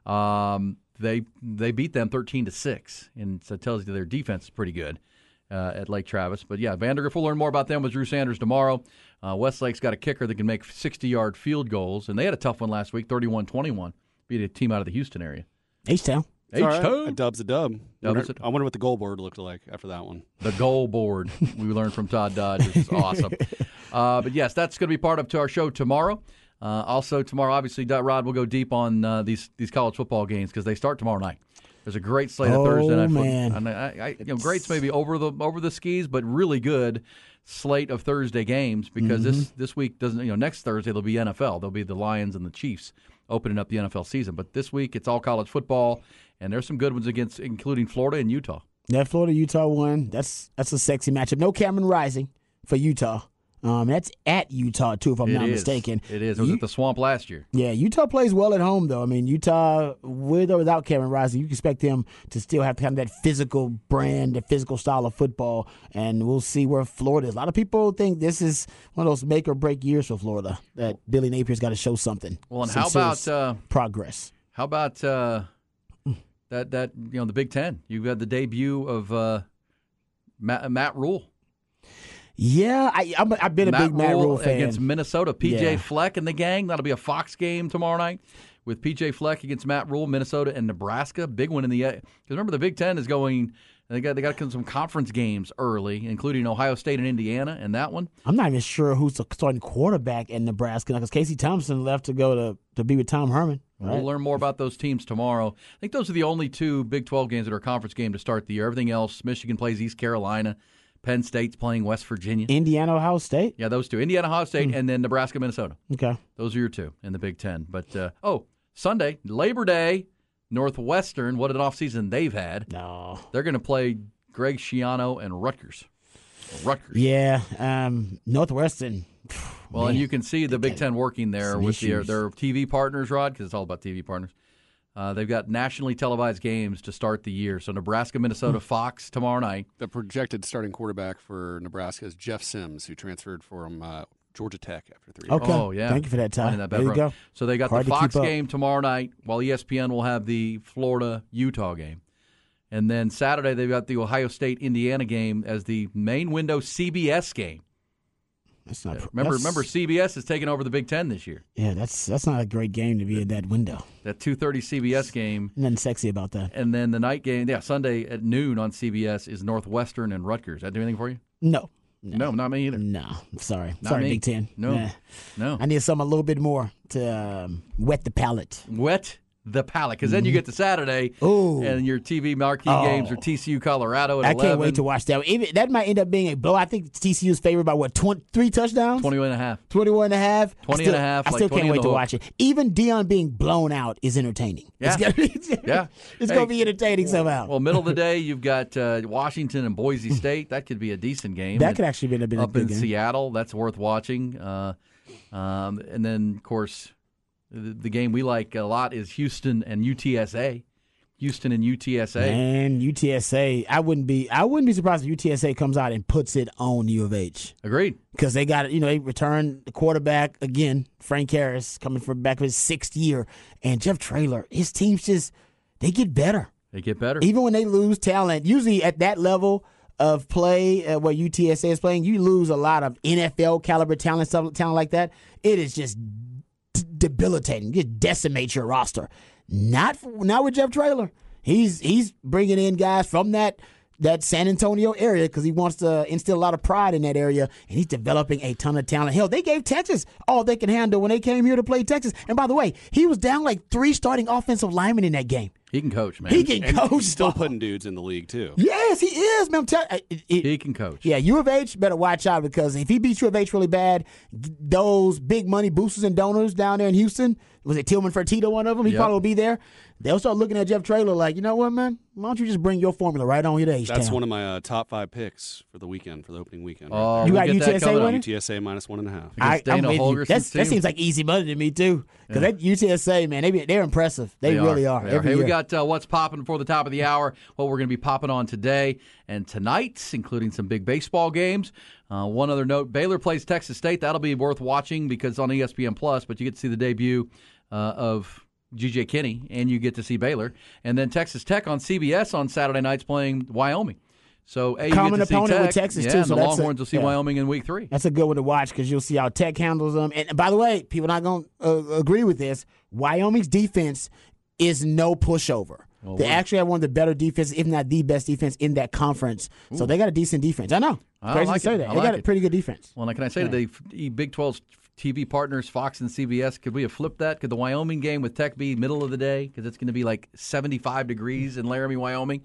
Um, they they beat them thirteen to six, and so it tells you their defense is pretty good uh, at Lake Travis. But yeah, Vandegrift. We'll learn more about them with Drew Sanders tomorrow. Uh, Westlake's got a kicker that can make sixty yard field goals, and they had a tough one last week, 31-21. beat a team out of the Houston area. H Town. It's all right. H-Town. A dub's a dub. Dub is a dub. I wonder what the goal board looked like after that one. the goal board we learned from Todd Dodge, which is awesome. Uh, but yes, that's going to be part of to our show tomorrow. Uh, also tomorrow, obviously, Dot Rod will go deep on uh, these these college football games because they start tomorrow night. There's a great slate of Oh, Thursday night man. And I, I, you know, great's maybe over the over the skis, but really good slate of Thursday games because this Mm-hmm. this week doesn't. You know, next Thursday there'll be NFL. There'll be the Lions and the Chiefs opening up the NFL season. But this week it's all college football, and there's some good ones against, including Florida and Utah. That Florida Utah one. That's that's a sexy matchup. No Cameron Rising for Utah. Um, that's at Utah too, if I'm It not is. mistaken. It is. It was You- at the Swamp last year. Yeah, Utah plays well at home, though. I mean, Utah, with or without Kevin Rising, you expect them to still have kind of that physical brand, that physical style of football, and we'll see where Florida is. A lot of people think this is one of those make or break years for Florida, that Billy Napier's got to show something. Well, and how about uh, progress? how about uh, that that you know the Big Ten? You've had the debut of uh, Matt, Matt Rhule. Yeah, I, I'm, a- I've been a big Matt Rhule fan. against Minnesota. PJ Yeah. Fleck and the gang. That'll be a Fox game tomorrow night with PJ Fleck against Matt Rhule, Minnesota and Nebraska. Big one in the uh, because remember the Big Ten is going. They got they got some conference games early, including Ohio State and Indiana, and that one. I'm not even sure who's the starting quarterback in Nebraska because Casey Thompson left to go to, to be with Tom Herman. Right? We'll learn more about those teams tomorrow. I think those are the only two Big 12 games that are conference game to start the year. Everything else, Michigan plays East Carolina, Penn State's playing West Virginia. Indiana, Ohio State. Yeah, those two. Indiana, Ohio State, Hmm. and then Nebraska, Minnesota. Okay. Those are your two in the Big Ten. But, uh, oh, Sunday, Labor Day, Northwestern, what an offseason they've had. No. They're going to play Greg Schiano and Rutgers. Rutgers. Yeah. Um, Northwestern. Well, and you can see the Big Ten working there with their, their TV partners, Rod, because it's all about TV partners. Uh, they've got nationally televised games to start the year. So Nebraska, Hmm. Minnesota, Fox tomorrow night. The projected starting quarterback for Nebraska is Jeff Sims, who transferred from uh, Georgia Tech after three. years. Okay. Oh yeah, Thank you for that, Ty. Finding that there you go. So they got Hard the Fox keep game tomorrow night, while ESPN will have the Florida Utah game, and then Saturday they've got the Ohio State Indiana game as the main window CBS game. That's not. Remember, that's- remember, CBS is taking over the Big Ten this year. Yeah, that's that's not a great game to be in that window. That two thirty CBS game. Nothing sexy about that. And then the night game, yeah, Sunday at noon on CBS is Northwestern and Rutgers. That do anything for you? No. No, not me either. No. Sorry. Not sorry, me. Big Ten. No. Nah. No. I need something a little bit more to um, wet the palate. Wet the palate, because then you get to Saturday, Mm-hmm. Ooh. and your TV marquee Oh. games are TCU, Colorado I 11, can't wait to watch that. Even, that might end up being a blow. I think TCU's favored by what, 20, three touchdowns? 21 and a half. 21 and a half. 20 I still, and a half, I still 20 can't wait to watch it. Even Deion being blown out is entertaining. It's Yeah. gonna Yeah. It's Hey. to be entertaining somehow. Well, middle of the day, you've got uh, Washington and Boise State. That could be a decent game. that And could actually be a bit up a in game. Seattle. That's worth watching. Uh, um, and then, of course, the, the game we like a lot is Houston and UTSA. Houston and UTSA. And UTSA, I wouldn't be I wouldn't be surprised if UTSA comes out and puts it on U of H. Agreed. because they got you know they returned the quarterback again, Frank Harris coming from back for his sixth year, and Jeff Traylor. His teams just they get better They get better. even when they lose talent. Usually at that level of play uh, where UTSA is playing, you lose a lot of NFL caliber talent, stuff talent like that. It is just debilitating. Just decimate your roster. Not not with Jeff Traylor. He's he's bringing in guys from that that San Antonio area because he wants to instill a lot of pride in that area, and he's developing a ton of talent. Hell, they gave Texas all they can handle when they came here to play Texas. And by the way, he was down like three starting offensive linemen in that game. He can coach, man. He can And coach. he's still putting dudes in the league too. Yes, he is, man. I'm tell- it- it- He can coach. yeah, U of H better watch out because if he beats U of H really bad, those big money boosters and donors down there in Houston, was it Tillman Fertitta, one of them? He Yep. probably will be there. They'll start looking at Jeff Traylor like, you know what, man? Why don't you just bring your formula right on here to H That's one of my uh, top five picks for the weekend, for the opening weekend. right Oh, You we got UTSA winning? UTSA minus one and a half. I, Dana I'm with you. Holgorsen's That's, that seems like easy money to me too. Because that UTSA man, they be, they're impressive. They, really are. They Every Hey, year. we got uh, what's popping before the top of the hour. What we're going to be popping on today and tonight, including some big baseball games. Uh, one other note: Baylor plays Texas State. That'll be worth watching because on ESPN Plus. But you get to see the debut uh, of G.J. Kinney, and you get to see Baylor, and then Texas Tech on CBS on Saturday nights playing Wyoming. So a, you Common get to see opponent with Texas, yeah, too, so the that's a- Longhorns will see yeah. Wyoming in Week Three. That's a good one to watch because you'll see how Tech handles them. And by the way, people not going to uh, agree with this. Wyoming's defense is no pushover. they actually have one of the better defenses, if not the best defense in that conference. So they got a decent defense. I know. I Crazy like to say it. that. I they like got a pretty good defense. Well, and can I say to the Big 12's TV partners, Fox and CBS, could we have flipped that? Could the Wyoming game with Tech be middle of the day because it's going to be like 75 degrees in Laramie, Wyoming?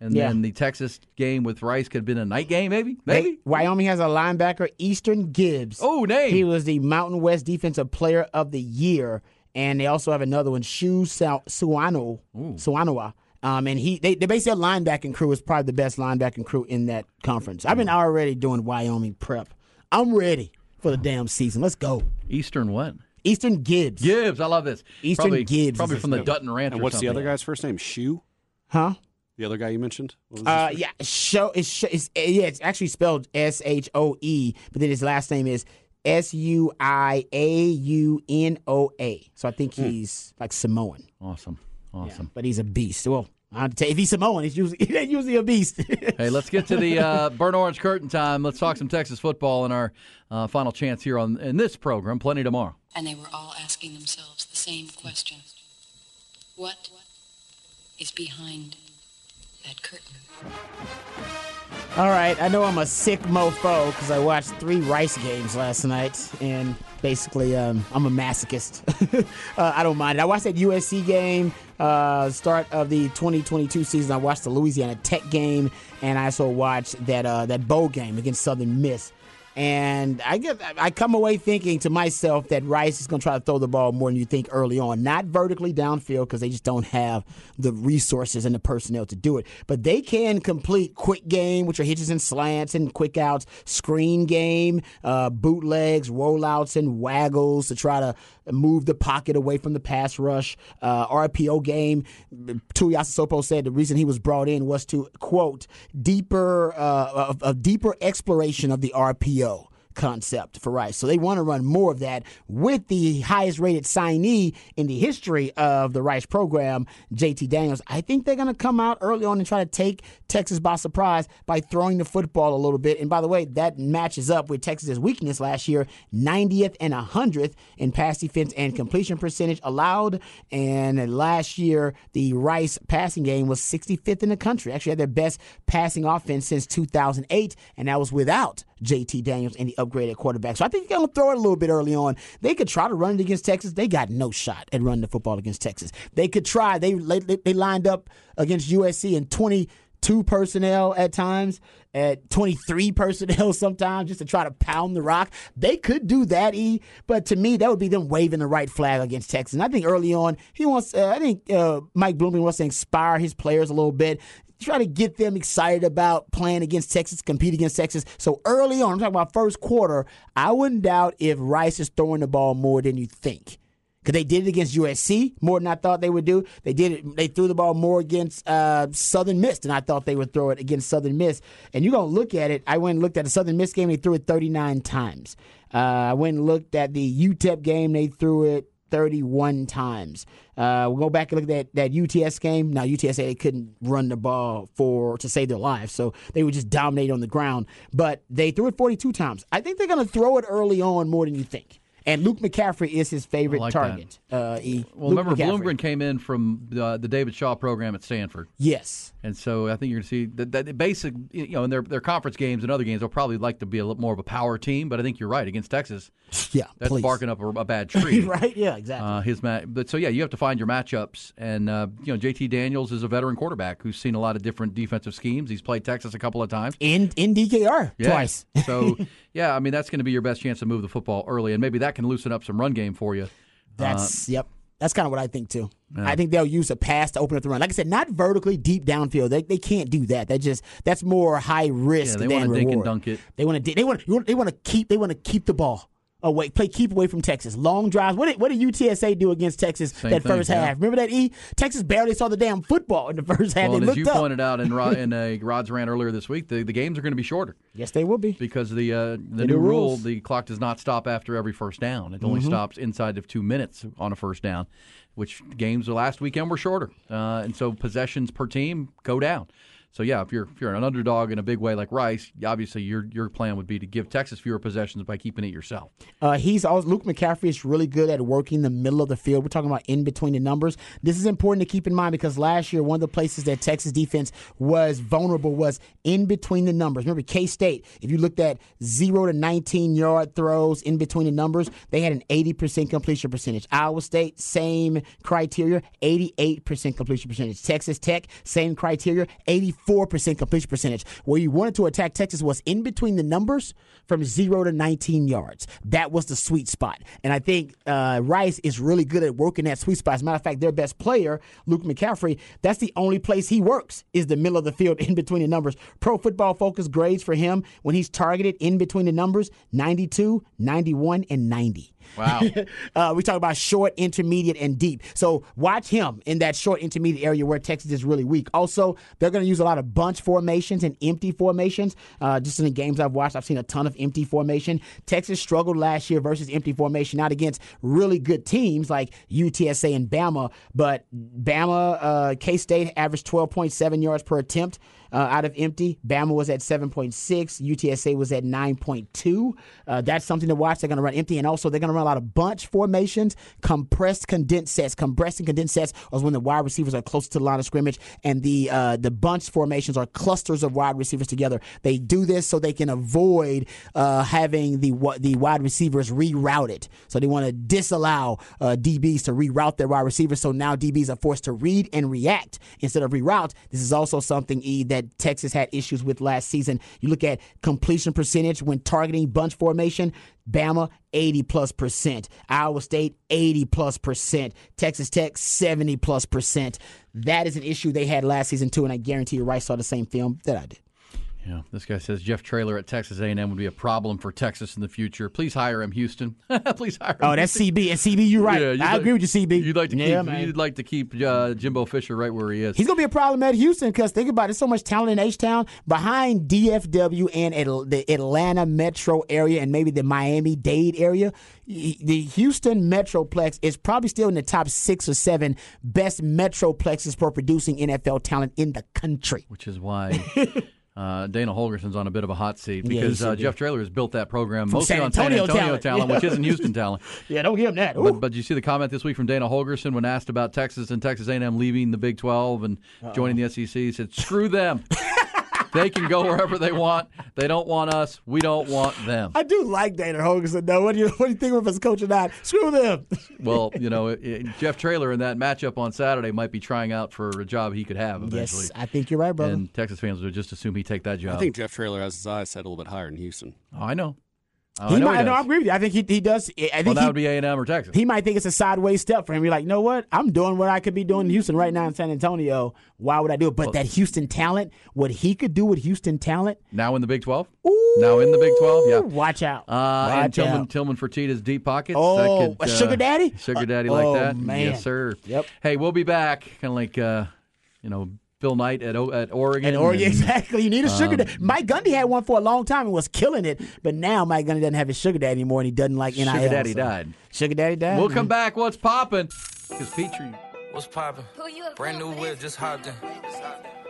And Yeah. then the Texas game with Rice could have been a night game, maybe? They- Maybe? Wyoming has a linebacker, Easton Gibbs. Oh, name. He was the Mountain West Defensive Player of the Year, and they also have another one, Shu Suano, Suanoa. Um, and he, they, they basically their linebacking crew is probably the best linebacking crew in that conference. I've been already doing Wyoming prep. I'm ready for the damn season. Let's go. Easton what? Easton Gibbs. Gibbs. I love this. Easton probably, Gibbs Probably from the his Dutton Ranch And or what's the other guy's first name? Shu? Huh? The other guy you mentioned? What was Uh, yeah, show it's, it's yeah, it's actually spelled S H O E, but then his last name is S U I A U N O A. So I think he's like Samoan. Awesome. Awesome. but he's a beast. Well, I have to tell you, if he's Samoan, he's usually he's usually a beast. Hey, let's get to the uh, burnt orange curtain time. Let's talk some Texas football in our uh, final chance here on in this program. Plenty tomorrow. And they were all asking themselves the same question What is behind that curtain? All right, I know I'm a sick mofo because I watched three Rice games last night, and basically, um, I'm a masochist. uh, I don't mind it. I watched that USC game, uh, start of the 2022 season. I watched the Louisiana Tech game, and I also watched that uh, that bowl game against Southern Miss. And I get, I come away thinking to myself that Rice is going to try to throw the ball more than you think early on, not vertically downfield because they just don't have the resources and the personnel to do it. But they can complete quick game, which are hitches and slants and quick outs, screen game, uh, bootlegs, rollouts, and waggles to try to move the pocket away from the pass rush. Uh, RPO game. Tuiasosopo said the reason he was brought in was to quote deeper uh, a, a deeper exploration of the RPO concept for Rice. So they want to run more of that with the highest rated signee in the history of the Rice program, JT Daniels. I think they're going to come out early on and try to take Texas by surprise by throwing the football a little bit. And by the way, that matches up with Texas's weakness last year, 90th and 100th in pass defense and completion percentage allowed. And last year, the Rice passing game was 65th in the country. Actually, had their best passing offense since 2008, and that was without JT Daniels and the upgraded quarterback. So I think they're going to throw it a little bit early on. They could try to run it against Texas. They got no shot at running the football against Texas. They could try. They they, lined up against USC in 22 personnel at times, at 23 personnel sometimes, just to try to pound the rock. They could do that, E. But to me, that would be them waving the right flag against Texas. And I think early on, he wants. Uh, I think uh, Mike Bloomgren wants to inspire his players a little bit try to get them excited about playing against Texas, compete against Texas. So early on, I'm talking about first quarter, I wouldn't doubt if Rice is throwing the ball more than you think. Because they did it against USC more than I thought they would do. They did it. They threw the ball more against uh, Southern Miss than I thought they would throw it against Southern Miss. And you're gonna look at it. I went and looked at the Southern Miss game. They threw it 39 times. Uh, I went and looked at the UTEP game. They threw it 31 times. Uh, we'll go back and look at that, that UTS game. Now, UTSA they couldn't run the ball for to save their lives, so they would just dominate on the ground. But they threw it 42 times. I think they're going to throw it early on more than you think. And Luke McCaffrey is his favorite like target. Uh, he, Well, Luke remember, McCaffrey. Bloomgren came in from the, the David Shaw program at Stanford. Yes. And so I think you're going to see that, that basic, you know, in their, their conference games and other games, they'll probably like to be a little more of a power team. But I think you're right against Texas. Yeah. That's please. barking up a, a bad tree. right? Yeah, exactly. Uh, his ma- but so yeah, you have to find your matchups, and uh, you know JT Daniels is a veteran quarterback who's seen a lot of different defensive schemes. He's played Texas a couple of times. in in DKR Yeah. twice. so yeah, I mean that's going to be your best chance to move the football early, and maybe that can loosen up some run game for you. That's yep. That's kind of what I think too. I think they'll use a pass to open up the run. Like I said, not vertically deep downfield. They, they can't do that. That just that's more high risk Yeah, they than wanna dink and dunk it. They want to they want they want to keep they want to keep the ball away. Play keep away from Texas. Long drives. What did what did UTSA do against Texas Same that thing, first yeah. half? Remember that E Texas barely saw the damn football in the first half. Well, as looked you up. pointed out in, Rod, in uh, Rod's rant earlier this week, the, the games are going to be shorter yes, they will be. because the uh, the new new rule, the clock does not stop after every first down. It only stops inside of two minutes on a first down, which games the last weekend were shorter, uh, and so possessions per team go down. So yeah, if you're if you're an underdog in a big way like Rice, obviously your your plan would be to give Texas fewer possessions by keeping it yourself. Uh, he's also Luke McCaffrey is really good at working the middle of the field. We're talking about in between the numbers. This is important to keep in mind because last year one of the places that Texas defense was vulnerable was in between the numbers. Remember K State? If you looked at zero to nineteen yard throws in between the numbers, they had an eighty percent completion percentage. Iowa State same criteria, eighty eight percent completion percentage. Texas Tech same criteria, eighty four percent completion percentage. Where you wanted to attack Texas was in between the numbers from zero to 19 yards. That was the sweet spot. And I think uh, Rice is really good at working that sweet spot. As a matter of fact, their best player, Luke McCaffrey, that's the only place he works is the middle of the field in between the numbers. Pro football focus grades for him when he's targeted in between the numbers 92, 91, and 90. Wow. uh, we talk about short, intermediate, and deep. So watch him in that short, intermediate area where Texas is really weak. Also, they're going to use a lot of bunch formations and empty formations. Uh, just in the games I've watched, I've seen a ton of empty formation. Texas struggled last year versus empty formation, not against really good teams like UTSA and Bama, but Bama, uh, K State averaged 12.7 yards per attempt. Uh, out of empty, Bama was at 7.6. UTSA was at 9.2. Uh, that's something to watch. They're going to run empty, and also they're going to run a lot of bunch formations, compressed condensed sets. Compressed and condensed sets is when the wide receivers are close to the line of scrimmage, and the uh, the bunch formations are clusters of wide receivers together. They do this so they can avoid uh, having the the wide receivers rerouted. So they want to disallow uh, DBs to reroute their wide receivers. So now DBs are forced to read and react instead of reroute. This is also something E that Texas had issues with last season. You look at completion percentage when targeting bunch formation. Bama 80 plus percent, Iowa State 80 plus percent, Texas Tech 70 plus percent. That is an issue they had last season too, and I guarantee you Rice saw the same film that I did. Yeah, this guy says Jeff Traylor at Texas A&M would be a problem for Texas in the future. Please hire him, Houston. Please hire him. Oh, that's CB. And CB, you're right. Yeah, I like- agree with you, CB. You'd like to yeah, keep. man. You'd like to keep uh, Jimbo Fisher right where he is. He's gonna be a problem at Houston because think about it. There's so much talent in H Town behind DFW and Atl- the Atlanta metro area and maybe the Miami Dade area. The Houston Metroplex is probably still in the top six or seven best metroplexes for producing NFL talent in the country. which is why uh, Dana Holgorsen's on a bit of a hot seat because should uh. Jeff Traylor has built that program From mostly San on San Antonio Antonio talent. talent, which isn't Houston talent. Yeah, don't give him that. But, but you see the comment this week from Dana Holgorsen when asked about Texas and Texas A&M leaving the Big 12 and joining the SEC. He said, "Screw them. they can go wherever they want. They don't want us. We don't want them." I do like Dana Holgorsen though. What do you what do you think of his coach or not? Screw them. Well, you know, it, it- Jeff Traylor in that matchup on Saturday might be trying out for a job he could have eventually. yes, I think you're right, brother. and Texas fans would just assume he'd take that job. I think Jeff Traylor has his eyes set a little bit higher in Houston. Oh, I know. Oh, he I know might. no, I agree with you. I think he he does. I Well, think that he, would be A&M or Texas. he might think it's a sideways step for him. You're like, you know what? I'm doing what I could be doing in Houston right now in San Antonio. Why would I do it? But that Houston talent, what he could do with Houston talent, now in the Big 12? Ooh, Now in the Big 12? Yeah. watch out. Uh, and watch Tillman, out. Tillman Fertitta's deep pockets. Oh, a sugar daddy? Sugar Uh, daddy like oh, that. man. Yes, sir. Yep. Hey, we'll be back. Kind of like, uh, you know, Phil Knight at O- at Oregon. And Oregon, and- exactly. You need a sugar Um, daddy. Mike Gundy had one for a long time and was killing it, but now Mike Gundy doesn't have his sugar daddy anymore, and he doesn't like NIL. Sugar daddy so- died. Sugar daddy died. We'll man. come back. What's popping? Because Petrie. What's poppin'? Who you a Brand new whip, with? just hopped in.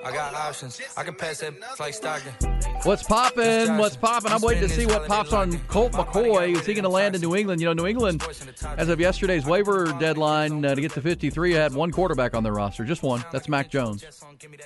I got options. I can pass that like Stockton. What's popping? What's popping? I'm waiting to see what pops on Colt McCoy. Is he going to land in New England? You know, New England, as of yesterday's waiver deadline uh, to get to 53, had one quarterback on their roster, just one. That's Mac Jones.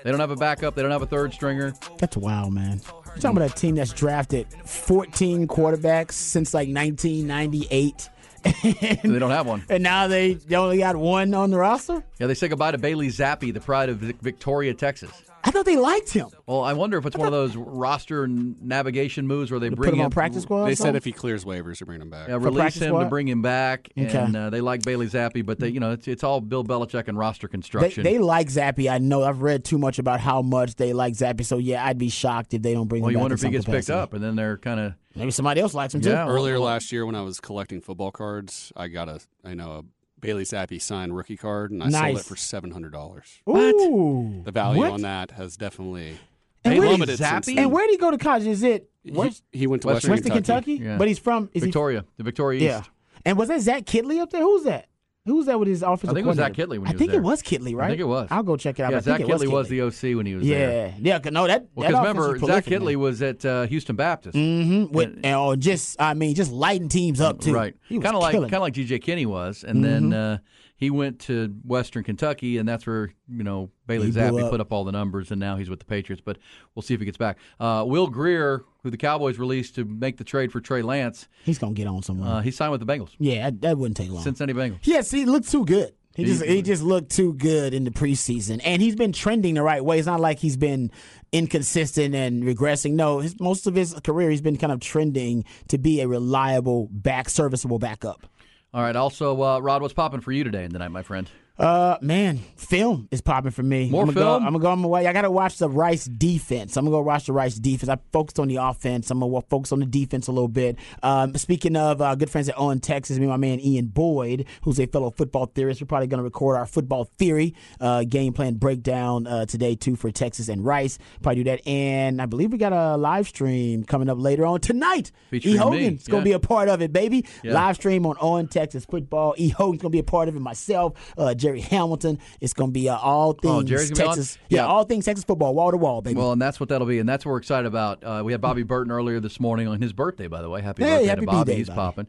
They don't have a backup. They don't have a third stringer. That's wild, man. You're talking about a team that's drafted 14 quarterbacks since like 1998. they don't have one. and now they, they only got one on the roster. Yeah, they say goodbye to Bailey Zappe, the pride of Victoria, Texas. I thought they liked him. Well, I wonder if it's one of those roster navigation moves where they bring Put him him on practice squad. They said if he clears waivers, to bring him back. Yeah, For release practice him to bring him back, Okay. and uh, they like Bailey Zappe, but they, you know, it's, it's all Bill Belichick and roster construction. they like Zappe. I know. I've read too much about how much they like Zappe. So yeah, I'd be shocked if they don't bring well, him you back wonder if he some gets picked up, and then they're kind of Maybe somebody else likes him too. Yeah. Earlier last year, when I was collecting football cards, I got a I know a Bailey Zappe signed rookie card, and I sold it for seven hundred dollars. Ooh. The value What? on that has definitely And Bailey where, plummeted since Zappe? then. and where did he go to college? Is it He- West, he, went to Western Western, Western Kentucky? Yeah. But he's from is Victoria, the Victoria East. yeah. And was that Zach Kittley up there? Who's that? Who's that with his offensive? I think it was Zach? Kittley when I was think there. it was Kittley, right? I think it was. I'll go check it out. Yeah, I think Zach it was Kittley was, the OC when he was there. Yeah, yeah. No, that Well, because remember, was Zach Kittley was at uh, Houston Baptist. Mhm, with and, oh, just I mean, just lighting teams up too. Right. Kind of like kind of like G.J. Kinney was, and then Mm-hmm. uh, he went to Western Kentucky, and that's where you know Bailey Zappe up. put up all the numbers, and now he's with the Patriots. But we'll see if he gets back. Uh, Will Grier, who the Cowboys released to make the trade for Trey Lance, He's gonna get on somewhere. uh, he signed with the Bengals, yeah, that, that wouldn't take long. Cincinnati Bengals. Yes, he looked too good. He just He- he just looked too good in the preseason, and he's been trending the right way. It's not like he's been inconsistent and regressing. No, his, most of his career he's been kind of trending to be a reliable back, serviceable backup. All right. Also, uh, Rod, what's popping for you today and tonight, my friend? Uh, man, film is popping for me. More I'm gonna film? Go, I'm gonna go on my way. I gotta watch the Rice defense. I'm gonna go watch the Rice defense. I focused on the offense. I'm gonna focus on the defense a little bit. Um, speaking of uh, good friends at On, Texas, me and my man Ian Boyd, who's a fellow football theorist. We're probably gonna record our football theory uh, game plan breakdown uh, today too for Texas and Rice. Probably do that, and I believe we got a live stream coming up later on tonight. Featuring e Hogan's gonna be a part of it, baby. Yeah. Live stream on Owen, Texas Football. E Hogan's gonna be a part of it. Myself, uh, Jerry Hamilton. It's gonna be uh, all things Oh, be on? Texas. Yeah, Yeah. all things Texas football, wall to wall, baby. Well, and that's what that'll be, and that's what we're excited about. Uh, we had Bobby Burton earlier this morning on his birthday, by the way. Happy Hey, birthday happy to Bobby! B-Day, He's popping.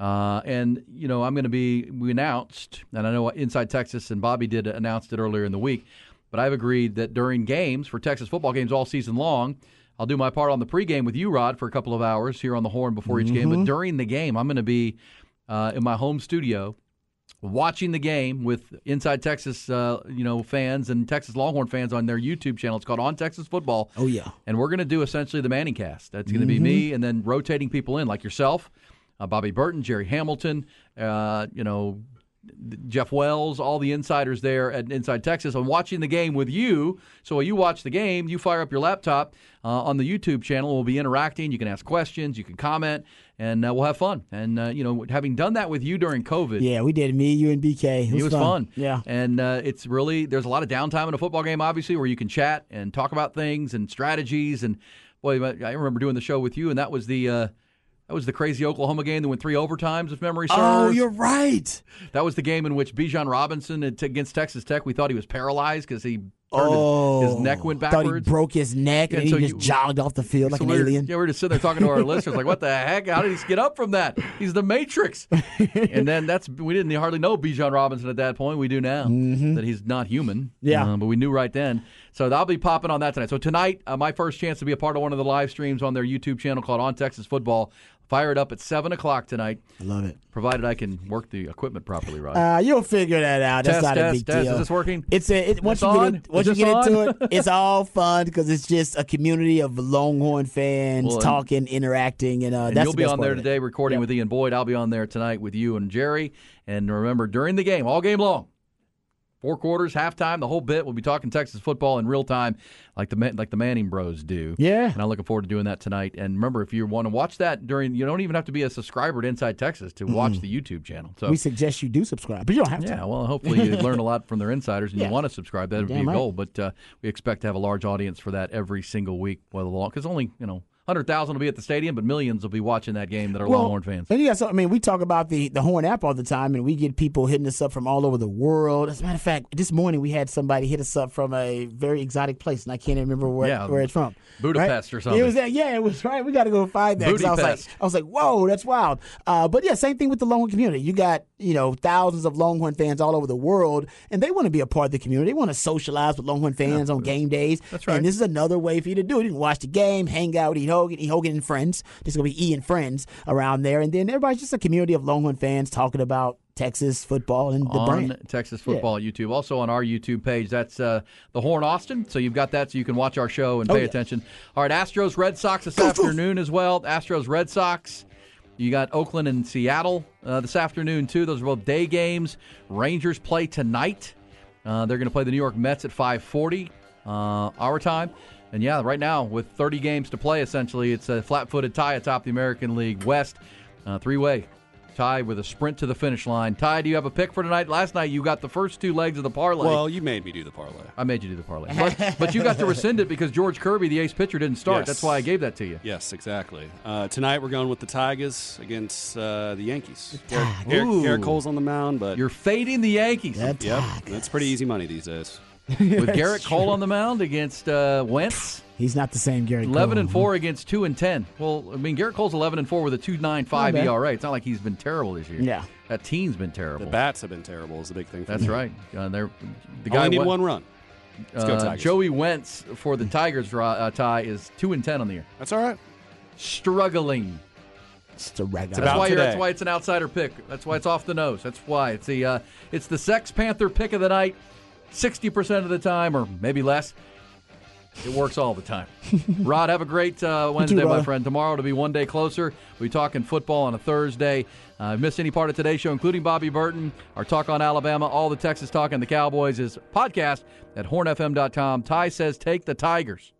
Uh, and you know, I'm going to be. We announced, and I know Inside Texas and Bobby did announced it earlier in the week, but I've agreed that during games for Texas football games all season long. I'll do my part on the pregame with you, Rod, for a couple of hours here on the horn before each game. But during the game, I'm going to be uh, in my home studio watching the game with Inside Texas, uh, you know, fans and Texas Longhorn fans on their YouTube channel. It's called On Texas Football. Oh, yeah. and we're going to do essentially the Manning cast. That's going to be me, and then rotating people in like yourself, uh, Bobby Burton, Jerry Hamilton, uh, you know. Jeff Wells, all the insiders there at Inside Texas. I'm watching the game with you. So while you watch the game, you fire up your laptop uh, on the YouTube channel. We'll be interacting. You can ask questions, you can comment, and uh, we'll have fun. And uh, you know, having done that with you during COVID, yeah, we did. Me, you, and BK. It was, it was fun. Yeah. And uh, it's really, there's a lot of downtime in a football game, obviously, where you can chat and talk about things and strategies. And boy, I remember doing the show with you, and that was the. Uh, that was the crazy Oklahoma game that went three overtimes, if memory serves. Oh, you're right. That was the game in which Bijan Robinson against Texas Tech, we thought he was paralyzed because he Oh, his, neck went Thought he backwards. broke his neck Yeah, and so he just you- jogged off the field like an alien. Yeah, we're just sitting there talking to our listeners, like, "What the heck? How did he get up from that? He's the Matrix." and then that's we didn't hardly know Bijan Robinson at that point. We do now that he's not human. Mm-hmm. Yeah. Uh, but we knew right then. So I'll be popping on that tonight. So tonight, uh, my first chance to be a part of one of the live streams on their YouTube channel called On Texas Football. Fire it up at seven o'clock tonight, I love it. provided I can work the equipment properly, right? Uh, you'll figure that out. That's Test, not a test, big test. deal. Is this working? It's a it, once It's you on? get in, once you get this into it, it's all fun because it's just a community of Longhorn fans Well, talking, interacting, and, uh, And that's you'll be on there today recording Yep. with Ian Boyd. I'll be on there tonight with you and Jerry. And remember, during the game, all game long, four quarters, halftime, the whole bit, we'll be talking Texas football in real time, like the Man- like the Manning Bros do. Yeah. and I'm looking forward to doing that tonight. And remember, if you want to watch that during, you don't even have to be a subscriber to Inside Texas to watch the YouTube channel. So We suggest you do subscribe, but you don't have to. yeah, well, hopefully you learn a lot from their insiders and Yeah. you want to subscribe. That would be a right. goal. But uh, we expect to have a large audience for that every single week. Well, long because only you know hundred thousand will be at the stadium, but millions will be watching that game that are Longhorn fans. And you got so I mean, we talk about the the Horn app all the time, and we get people hitting us up from all over the world. As a matter of fact, this morning we had somebody hit us up from a very exotic place, and I can't even remember where, Yeah, where it's from. Budapest Right? or something. It was that. Yeah, it was right. We got to go find that. I was like. I was like, whoa, that's wild. Uh, but yeah, same thing with the Longhorn community. You got you know thousands of Longhorn fans all over the world, and they want to be a part of the community. They want to socialize with Longhorn fans on game days. That's right. And this is another way for you to do it. You can watch the game, hang out, eat Hogan, E. Hogan and friends. There's gonna be E and friends around there, and then everybody's just a community of Longhorn fans talking about Texas football and the on brand. Texas football YouTube. Also on our YouTube page, that's uh, the Horn Austin. So you've got that, so you can watch our show and Oh, pay yeah. attention. All right, Astros Red Sox this afternoon as well. Astros Red Sox. You got Oakland and Seattle uh, this afternoon too. Those are both day games. Rangers play tonight. Uh, they're going to play the New York Mets at 5:40 uh, our time. And yeah, right now with 30 games to play, essentially, it's a flat-footed tie atop the American League West, uh, three-way tie with a sprint to the finish line. Ty, do you have a pick for tonight? Last night you got the first two legs of the parlay. Well, you made me do the parlay. I made you do the parlay, but, but you got to rescind it because George Kirby, the ace pitcher, didn't start. Yes. That's why I gave that to you. Yes, exactly. Uh, tonight we're going with the Tigers against uh, the Yankees. Gerrit, Tigers. Gerrit, Ooh. Cole's on the mound, but You're fading the Yankees That yep, that's pretty easy money these days. with Gerrit Cole on the mound against uh, Wentz. He's not the same Gary. Eleven Cole. and four against two and ten. Well, I mean Gerrit Cole's eleven and four with a two nine five Not bad. ERA. It's not like he's been terrible this year. Yeah. that team's been terrible. The bats have been terrible. Is the big thing. For That's me. right. Uh, they're, the guy Only need went- one run. Let's go uh, Joey Wentz for the Tigers uh, tie is two and ten on the year. That's all right. Struggling. Just a regular. That's why, that's why it's an outsider pick. That's why it's off the nose. That's why it's the uh, it's the Sex Panther pick of the night. Sixty percent of the time, or maybe less. It works all the time. Rod, have a great uh, Wednesday, my friend. Tomorrow to be one day closer. We'll be talking football on a Thursday. Uh, miss any part of today's show, including Bobby Burton, our talk on Alabama, all the Texas talk and the Cowboys is podcast at hornfm.com. Ty says take the Tigers.